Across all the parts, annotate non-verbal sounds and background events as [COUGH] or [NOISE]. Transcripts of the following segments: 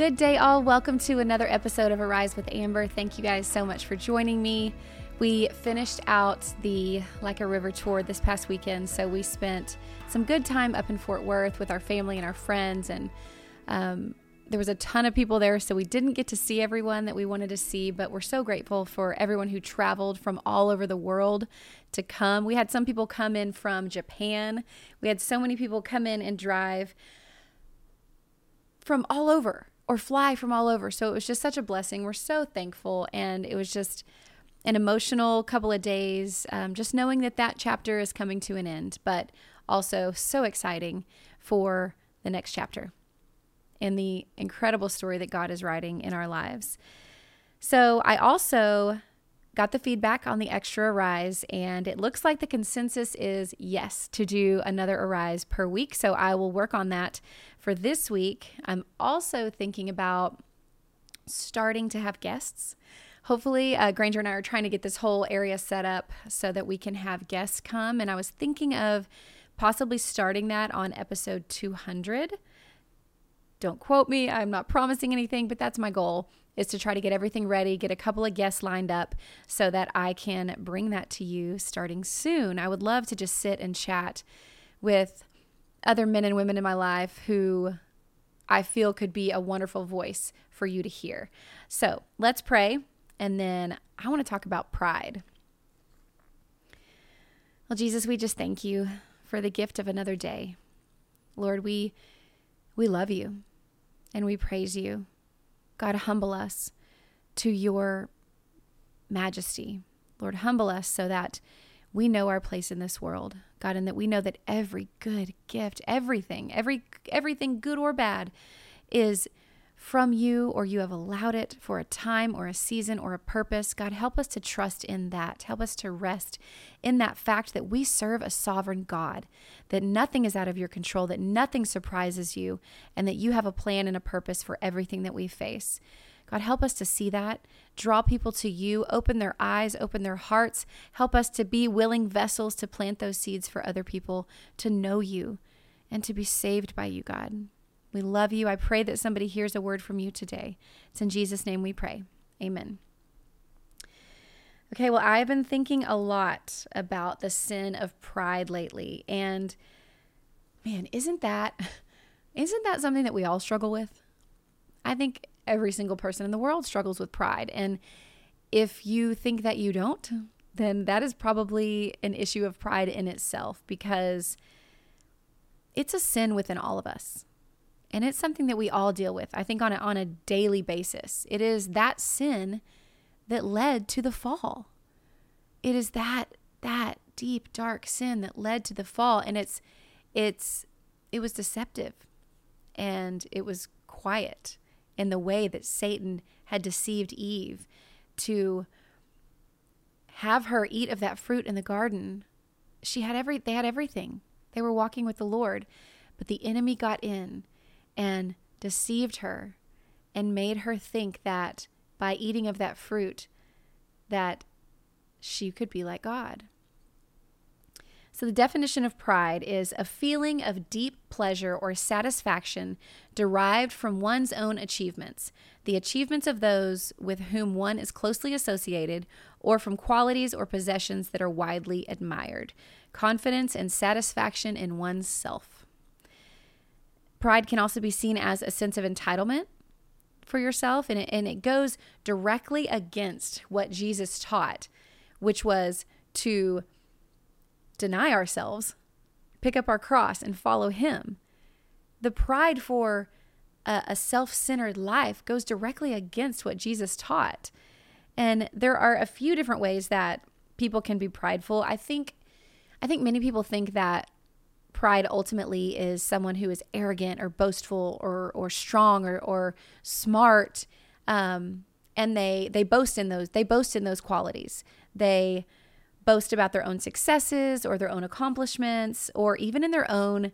good day, all. Welcome to another episode of Arise with Amber. Thank you guys so much for joining me. We finished out the Like a River tour this past weekend, so we spent some good time up in Fort Worth with our family and our friends, and um, there was a ton of people there, so we didn't get to see everyone that we wanted to see, but we're so grateful for everyone who traveled from all over the world to come. We had some people come in from Japan. We had so many people come in and drive from all over or fly from all over. So it was just such a blessing. We're so thankful. And it was just an emotional couple of days, um, just knowing that that chapter is coming to an end, but also so exciting for the next chapter and the incredible story that God is writing in our lives. So I also got the feedback on the extra arise, and it looks like the consensus is yes to do another arise per week. So I will work on that for this week. I'm also thinking about starting to have guests. Hopefully, uh, Granger and I are trying to get this whole area set up so that we can have guests come. And I was thinking of possibly starting that on episode 200. Don't quote me, I'm not promising anything, but that's my goal is to try to get everything ready, get a couple of guests lined up so that I can bring that to you starting soon. I would love to just sit and chat with other men and women in my life who I feel could be a wonderful voice for you to hear. So let's pray, and then I want to talk about pride. Well, Jesus, we just thank you for the gift of another day. Lord, we we love you and we praise you. God, humble us to your majesty. Lord, humble us so that we know our place in this world, God, and that we know that every good gift, everything, every everything good or bad is from you or you have allowed it for a time or a season or a purpose. God, help us to trust in that. Help us to rest in that fact that we serve a sovereign God, that nothing is out of your control, that nothing surprises you, and that you have a plan and a purpose for everything that we face. God, help us to see that. Draw people to you. Open their eyes, open their hearts. Help us to be willing vessels to plant those seeds for other people to know you and to be saved by you, God. We love you. I pray that somebody hears a word from you today. It's in Jesus' name we pray. Amen. Okay, well, I've been thinking a lot about the sin of pride lately. And man, isn't that [LAUGHS] isn't that something that we all struggle with? I think every single person in the world struggles with pride. And if you think that you don't, then that is probably an issue of pride in itself because it's a sin within all of us. And it's something that we all deal with, I think, on a, on a daily basis. It is that sin that led to the fall. It is that that deep dark sin that led to the fall and it's it's it was deceptive and it was quiet in the way that Satan had deceived Eve to have her eat of that fruit in the garden. She had every they had everything. They were walking with the Lord, but the enemy got in and deceived her and made her think that by eating of that fruit that she could be like God. So, the definition of pride is a feeling of deep pleasure or satisfaction derived from one's own achievements, the achievements of those with whom one is closely associated, or from qualities or possessions that are widely admired. Confidence and satisfaction in one's self. Pride can also be seen as a sense of entitlement for yourself, and it, and it goes directly against what Jesus taught, which was to deny ourselves, pick up our cross, and follow Him. The pride for a, a self centered life goes directly against what Jesus taught. And there are a few different ways that people can be prideful. I think I think many people think that pride ultimately is someone who is arrogant or boastful or or strong or or smart um, and they they boast in those they boast in those qualities. They boast about their own successes or their own accomplishments or even in their own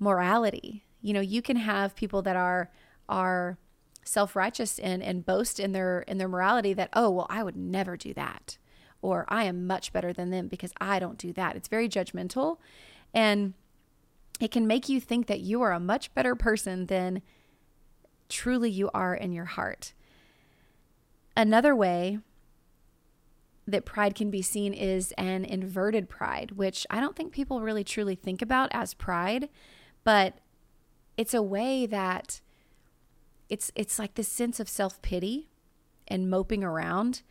morality. You know you can have people that are are self-righteous and and boast in their in their morality that oh well I would never do that or I am much better than them because I don't do that. It's very judgmental. And it can make you think that you are a much better person than truly you are in your heart. Another way that pride can be seen is an inverted pride, which I don't think people really truly think about as pride, but it's a way that it's it's like this sense of self-pity and moping around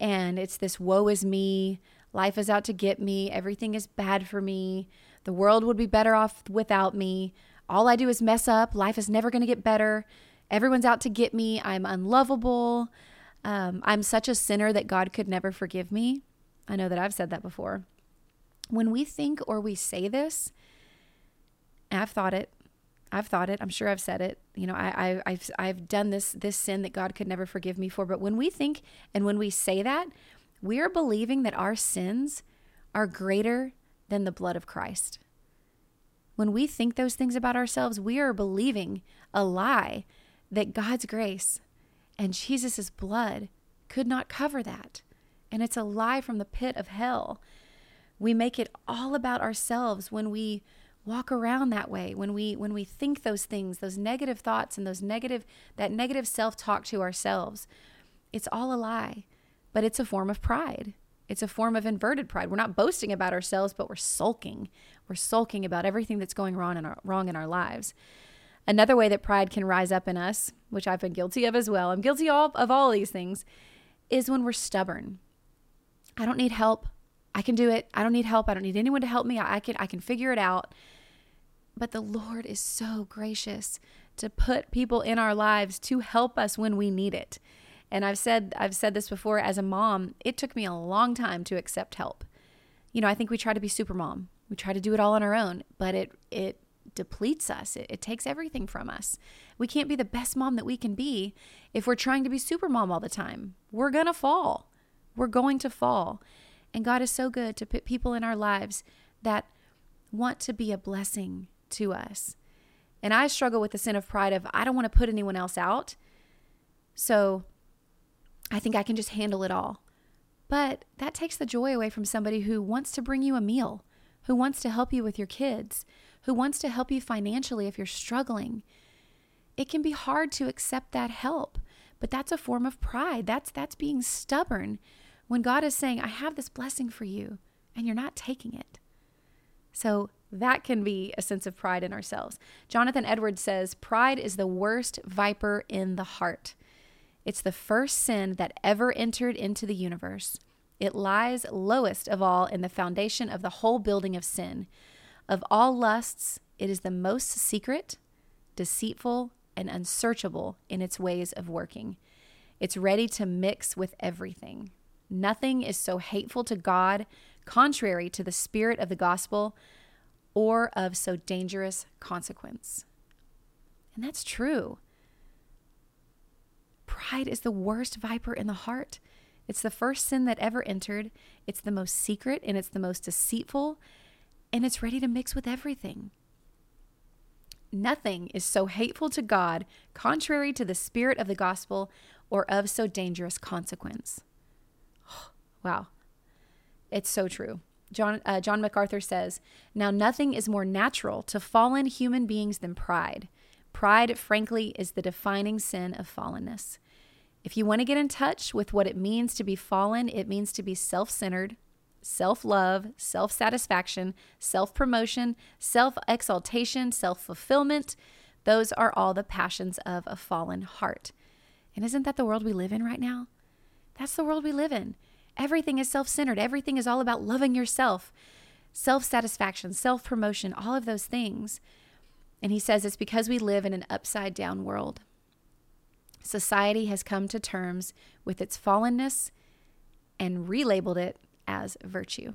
and it's this woe is me, life is out to get me, everything is bad for me, the world would be better off without me. All I do is mess up, life is never going to get better. Everyone's out to get me. I'm unlovable. Um, I'm such a sinner that God could never forgive me. I know that I've said that before. When we think or we say this, I've thought it. I've thought it. I'm sure I've said it. You know, I, I, have I've done this this sin that God could never forgive me for. But when we think and when we say that, we are believing that our sins are greater than the blood of Christ. When we think those things about ourselves, we are believing a lie that God's grace and Jesus' blood could not cover that. And it's a lie from the pit of hell. We make it all about ourselves when we walk around that way when we when we think those things those negative thoughts and those negative that negative self-talk to ourselves it's all a lie but it's a form of pride it's a form of inverted pride we're not boasting about ourselves but we're sulking we're sulking about everything that's going wrong in our wrong in our lives Another way that pride can rise up in us, which I've been guilty of as well, I'm guilty of, of all these things, is when we're stubborn. I don't need help. I can do it. I don't need help. I don't need anyone to help me. I can I can figure it out. But the Lord is so gracious to put people in our lives to help us when we need it. And I've said I've said this before as a mom, it took me a long time to accept help. You know, I think we try to be super mom. We try to do it all on our own, but it it depletes us. It, it, takes everything from us. We can't be the best mom that we can be if we're trying to be super mom all the time. We're going to fall. We're going to fall. And God is so good to put people in our lives that want to be a blessing to us. And I struggle with the sin of pride of I don't want to put anyone else out. So I think I can just handle it all. But that takes the joy away from somebody who wants to bring you a meal, who wants to help you with your kids, who wants to help you financially if you're struggling. It can be hard to accept that help, but that's a form of pride. That's that's being stubborn when God is saying, "I have this blessing for you," and you're not taking it. So that can be a sense of pride in ourselves. Jonathan Edwards says, Pride is the worst viper in the heart. It's the first sin that ever entered into the universe. It lies lowest of all in the foundation of the whole building of sin. Of all lusts, it is the most secret, deceitful, and unsearchable in its ways of working. It's ready to mix with everything. Nothing is so hateful to God, contrary to the spirit of the gospel, or of so dangerous consequence. And that's true. Pride is the worst viper in the heart. It's the first sin that ever entered. It's the most secret and it's the most deceitful and it's ready to mix with everything. Nothing is so hateful to God, contrary to the spirit of the gospel, or of so dangerous consequence. [SIGHS] wow. It's so true. John, uh, John MacArthur says, Now nothing is more natural to fallen human beings than pride. Pride, frankly, is the defining sin of fallenness. If you want to get in touch with what it means to be fallen, it means to be self centered, self love, self satisfaction, self promotion, self exaltation, self fulfillment. Those are all the passions of a fallen heart. And isn't that the world we live in right now? That's the world we live in. Everything is self centered, everything is all about loving yourself, self satisfaction, self promotion, all of those things. And he says it's because we live in an upside down world. Society has come to terms with its fallenness and relabeled it as virtue.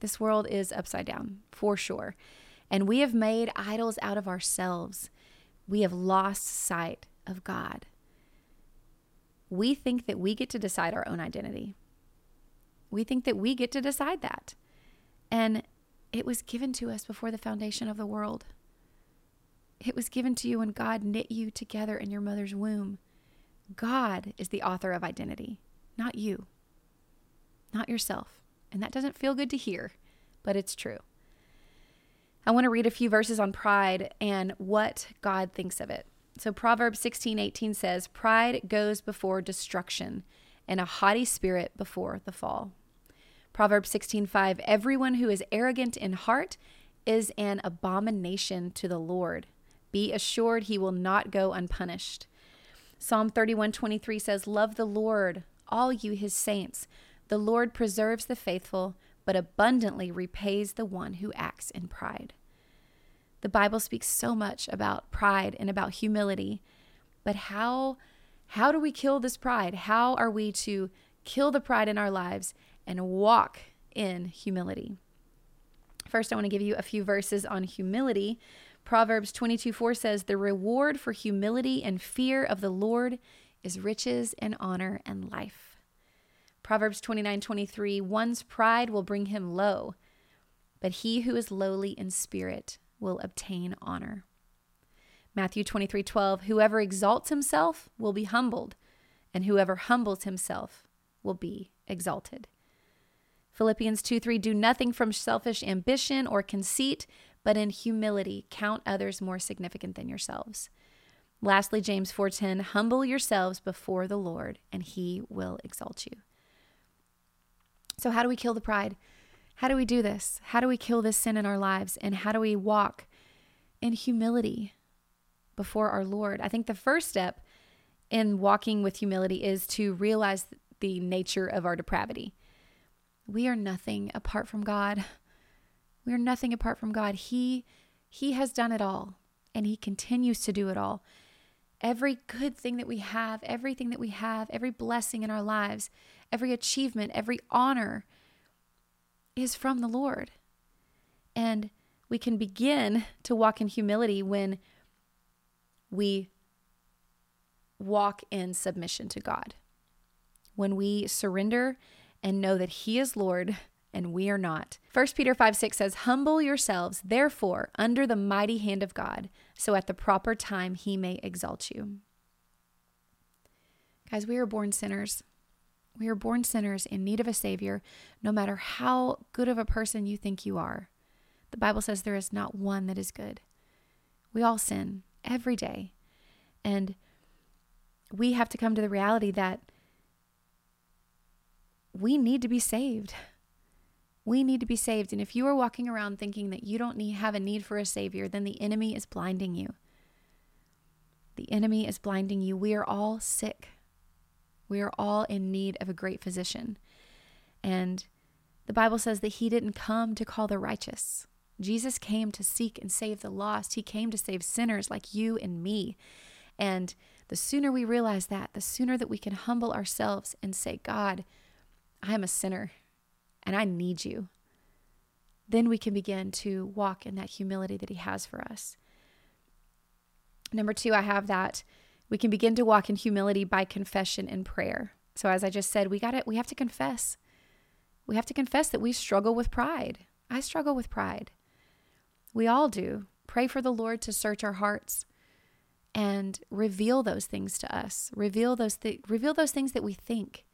This world is upside down, for sure. And we have made idols out of ourselves. We have lost sight of God. We think that we get to decide our own identity. We think that we get to decide that. And it was given to us before the foundation of the world. It was given to you when God knit you together in your mother's womb. God is the author of identity, not you not yourself. And that doesn't feel good to hear, but it's true. I want to read a few verses on pride and what God thinks of it. So Proverbs 16, 18 says, Pride goes before destruction, and a haughty spirit before the fall. Proverbs 16, 5, Everyone who is arrogant in heart is an abomination to the Lord. Be assured he will not go unpunished. Psalm 31:23 says, Love the Lord, all you his saints. The Lord preserves the faithful, but abundantly repays the one who acts in pride. The Bible speaks so much about pride and about humility, but how how do we kill this pride? How are we to kill the pride in our lives and walk in humility? First, I want to give you a few verses on humility. Proverbs 22 4 says, The reward for humility and fear of the Lord is riches and honor and life. Proverbs 29 23, One's pride will bring him low, but he who is lowly in spirit will obtain honor. Matthew 23 12, whoever exalts himself will be humbled, and whoever humbles himself will be exalted. Philippians 2 3, do nothing from selfish ambition or conceit, but in humility count others more significant than yourselves. Lastly, James 4:10, humble yourselves before the Lord, and he will exalt you. So how do we kill the pride? How do we do this? How do we kill this sin in our lives? And how do we walk in humility before our Lord? I think the first step in walking with humility is to realize the nature of our depravity. We are nothing apart from God. We are nothing apart from God. He he has done it all and he continues to do it all. Every good thing that we have, everything that we have, every blessing in our lives, every achievement, every honor, is from the Lord. And we can begin to walk in humility when we walk in submission to God. When we surrender and know that He is Lord and we are not. 1 Peter 5 6 says, Humble yourselves, therefore, under the mighty hand of God, so at the proper time He may exalt you. Guys, we are born sinners. We are born sinners in need of a Savior, no matter how good of a person you think you are. The Bible says there is not one that is good. We all sin every day. And we have to come to the reality that we need to be saved. We need to be saved. And if you are walking around thinking that you don't need, have a need for a Savior, then the enemy is blinding you. The enemy is blinding you. We are all sick. We are all in need of a great physician. And the Bible says that he didn't come to call the righteous. Jesus came to seek and save the lost. He came to save sinners like you and me. And the sooner we realize that, the sooner that we can humble ourselves and say, God, I am a sinner and I need you. Then we can begin to walk in that humility that He has for us. Number two, I have that we can begin to walk in humility by confession and prayer. So as I just said, we got it we have to confess. We have to confess that we struggle with pride. I struggle with pride. We all do. Pray for the Lord to search our hearts and reveal those things to us. Reveal those th- reveal those things that we think.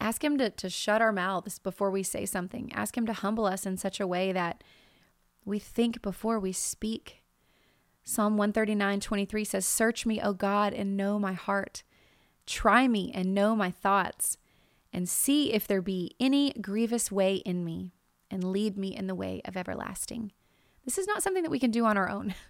Ask him to, to shut our mouths before we say something. Ask him to humble us in such a way that we think before we speak. Psalm 139 23 says, Search me, O God, and know my heart. Try me and know my thoughts, and see if there be any grievous way in me, and lead me in the way of everlasting. This is not something that we can do on our own. [LAUGHS]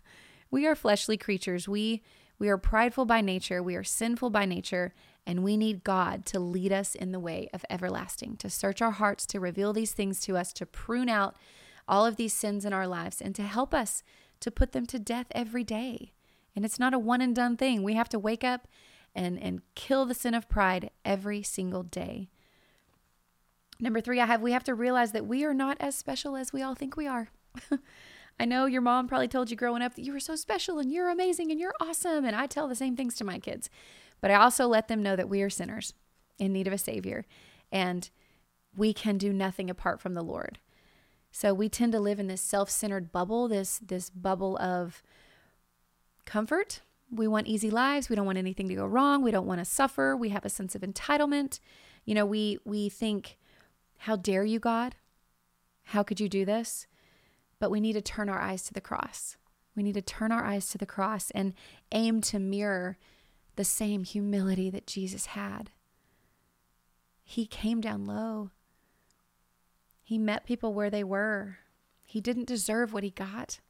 We are fleshly creatures. We we are prideful by nature, we are sinful by nature, and we need God to lead us in the way of everlasting, to search our hearts, to reveal these things to us, to prune out all of these sins in our lives, and to help us to put them to death every day. And it's not a one and done thing. We have to wake up and, and kill the sin of pride every single day. Number three, I have we have to realize that we are not as special as we all think we are. [LAUGHS] I know your mom probably told you growing up that you were so special and you're amazing and you're awesome. And I tell the same things to my kids. But I also let them know that we are sinners in need of a Savior and we can do nothing apart from the Lord. So we tend to live in this self-centered bubble, this this bubble of comfort. We want easy lives. We don't want anything to go wrong. We don't want to suffer. We have a sense of entitlement. You know, we we think, how dare you, God? How could you do this? But we need to turn our eyes to the cross. We need to turn our eyes to the cross and aim to mirror the same humility that Jesus had. He came down low. He met people where they were. He didn't deserve what he got.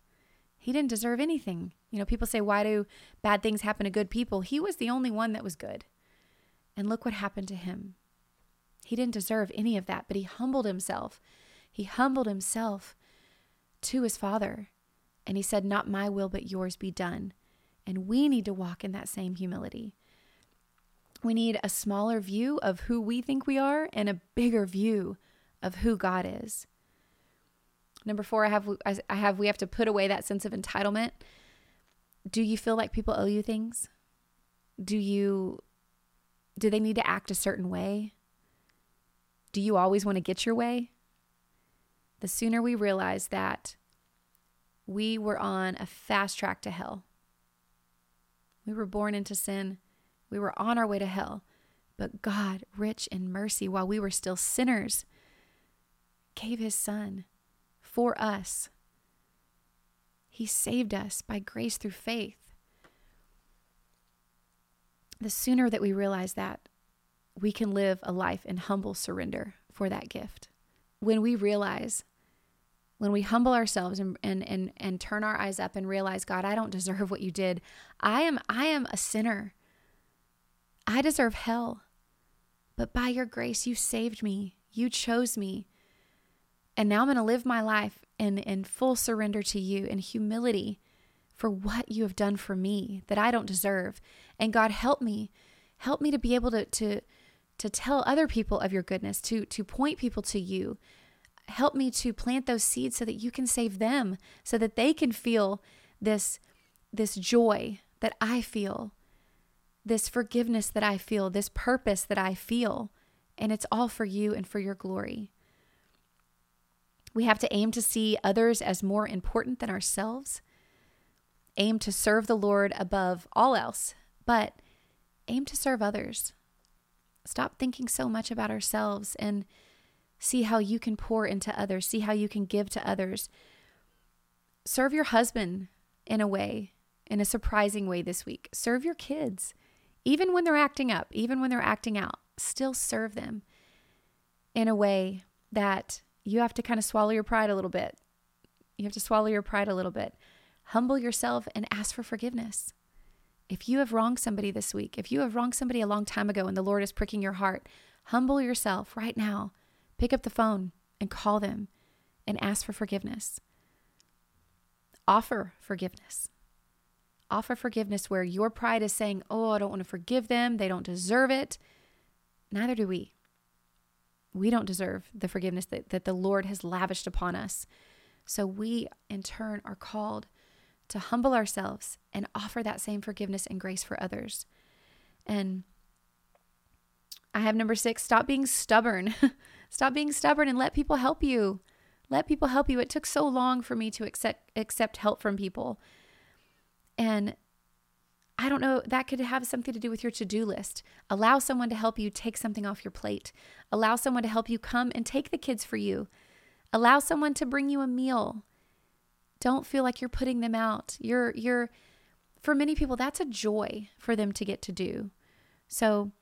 He didn't deserve anything. You know, people say, why do bad things happen to good people? He was the only one that was good. And look what happened to him. He didn't deserve any of that, but he humbled himself. He humbled himself to his Father. And he said, Not my will, but yours be done. And we need to walk in that same humility. We need a smaller view of who we think we are and a bigger view of who God is. Number four, I have I have we have to put away that sense of entitlement. Do you feel like people owe you things? Do you do they need to act a certain way? Do you always want to get your way? The sooner we realize that we were on a fast track to hell. We were born into sin. We were on our way to hell. But God, rich in mercy, while we were still sinners, gave his son for us. He saved us by grace through faith. The sooner that we realize that, we can live a life in humble surrender for that gift. When we realize when we humble ourselves and, and and and turn our eyes up and realize god i don't deserve what you did. I am i am a sinner. I deserve hell. But by your grace you saved me. You chose me. And now i'm going to live my life in in full surrender to you in humility for what you have done for me that i don't deserve. And god help me help me to be able to to to tell other people of your goodness to to point people to you help me to plant those seeds so that you can save them, so that they can feel this, this joy that I feel, this forgiveness that I feel, this purpose that I feel. And it's all for you and for your glory. We have to aim to see others as more important than ourselves, aim to serve the Lord above all else, but aim to serve others. Stop thinking so much about ourselves and See how you can pour into others. See how you can give to others. Serve your husband in a way, in a surprising way this week. Serve your kids, even when they're acting up, even when they're acting out. Still serve them in a way that you have to kind of swallow your pride a little bit. You have to swallow your pride a little bit. Humble yourself and ask for forgiveness. If you have wronged somebody this week, if you have wronged somebody a long time ago and the Lord is pricking your heart, humble yourself right now Pick up the phone and call them and ask for forgiveness. Offer forgiveness. Offer forgiveness where your pride is saying, Oh, I don't want to forgive them. They don't deserve it. Neither do we. We don't deserve the forgiveness that, that the Lord has lavished upon us. So we, in turn, are called to humble ourselves and offer that same forgiveness and grace for others. And I have number six stop being stubborn. [LAUGHS] Stop being stubborn and let people help you. Let people help you. It took so long for me to accept accept help from people. And I don't know, that could have something to do with your to-do list. Allow someone to help you take something off your plate. Allow someone to help you come and take the kids for you. Allow someone to bring you a meal. Don't feel like you're putting them out. You're you're for many people that's a joy for them to get to do. So,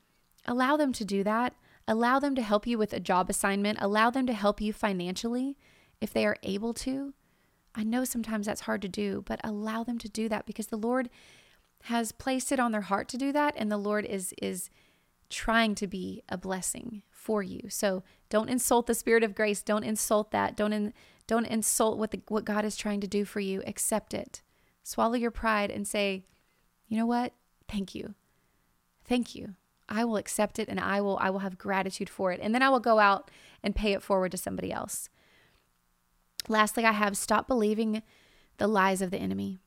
allow them to do that. Allow them to help you with a job assignment. Allow them to help you financially if they are able to. I know sometimes that's hard to do, but allow them to do that because the Lord has placed it on their heart to do that and the Lord is is trying to be a blessing for you. So don't insult the spirit of grace. Don't insult that. Don't in, don't insult what the, what God is trying to do for you. Accept it. Swallow your pride and say, "You know what? Thank you. Thank you. I will accept it and I will I will have gratitude for it. And then I will go out and pay it forward to somebody else. Lastly, I have stop believing the lies of the enemy.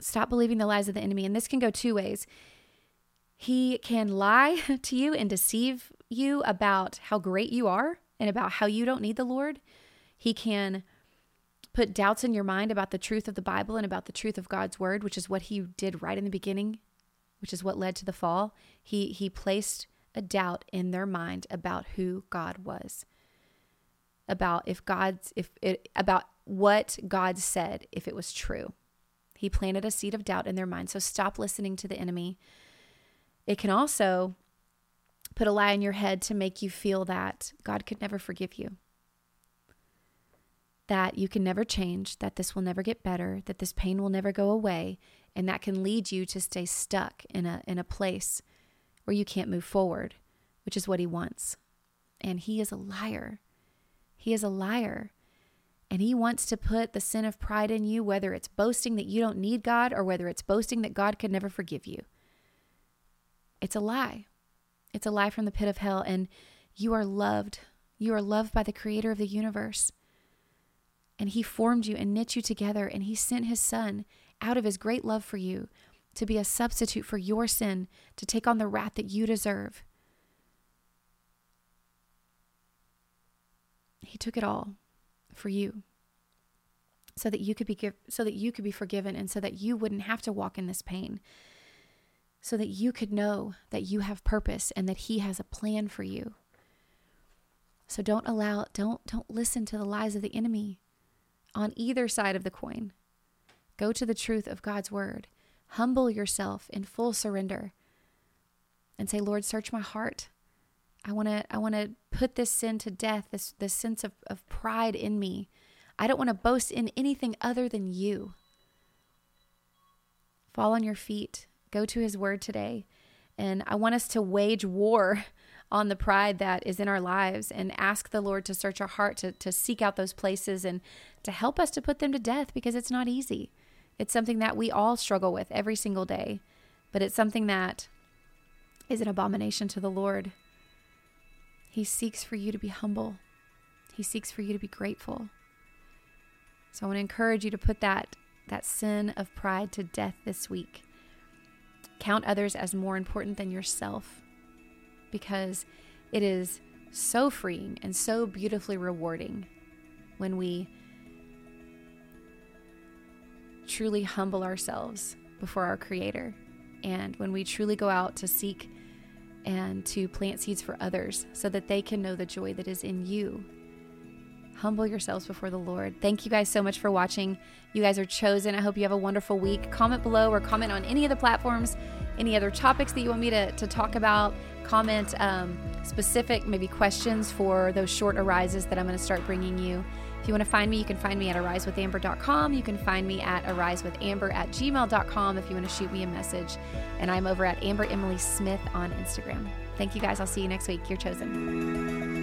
Stop believing the lies of the enemy. And this can go two ways. He can lie [LAUGHS] to you and deceive you about how great you are and about how you don't need the Lord. He can put doubts in your mind about the truth of the Bible and about the truth of God's word, which is what he did right in the beginning which is what led to the fall, he he placed a doubt in their mind about who God was. About if God's if it about what God said if it was true. He planted a seed of doubt in their mind. So stop listening to the enemy. It can also put a lie in your head to make you feel that God could never forgive you, that you can never change, that this will never get better, that this pain will never go away, and that can lead you to stay stuck in a in a place where you can't move forward, which is what he wants. And he is a liar. He is a liar. And he wants to put the sin of pride in you, whether it's boasting that you don't need God or whether it's boasting that God could never forgive you. It's a lie. It's a lie from the pit of hell. And you are loved. You are loved by the creator of the universe. And he formed you and knit you together. And he sent his son out of his great love for you to be a substitute for your sin, to take on the wrath that you deserve. He took it all for you so that you could be give, so that you could be forgiven and so that you wouldn't have to walk in this pain so that you could know that you have purpose and that he has a plan for you. So don't allow don't don't listen to the lies of the enemy on either side of the coin. Go to the truth of God's word. Humble yourself in full surrender and say, Lord, search my heart. I want to I want to put this sin to death, this this sense of, of pride in me. I don't want to boast in anything other than you. Fall on your feet Go to his word today. And I want us to wage war on the pride that is in our lives and ask the Lord to search our heart, to, to seek out those places and to help us to put them to death because it's not easy. It's something that we all struggle with every single day, but it's something that is an abomination to the Lord. He seeks for you to be humble, He seeks for you to be grateful. So I want to encourage you to put that, that sin of pride to death this week. Count others as more important than yourself because it is so freeing and so beautifully rewarding when we truly humble ourselves before our Creator and when we truly go out to seek and to plant seeds for others so that they can know the joy that is in you humble yourselves before the Lord. Thank you guys so much for watching. You guys are chosen. I hope you have a wonderful week. Comment below or comment on any of the platforms, any other topics that you want me to, to talk about. Comment um, specific, maybe questions for those short arises that I'm going to start bringing you. If you want to find me, you can find me at arisewithamber.com. You can find me at arisewithamber at gmail.com if you want to shoot me a message. And I'm over at Amber Emily Smith on Instagram. Thank you guys. I'll see you next week. You're chosen.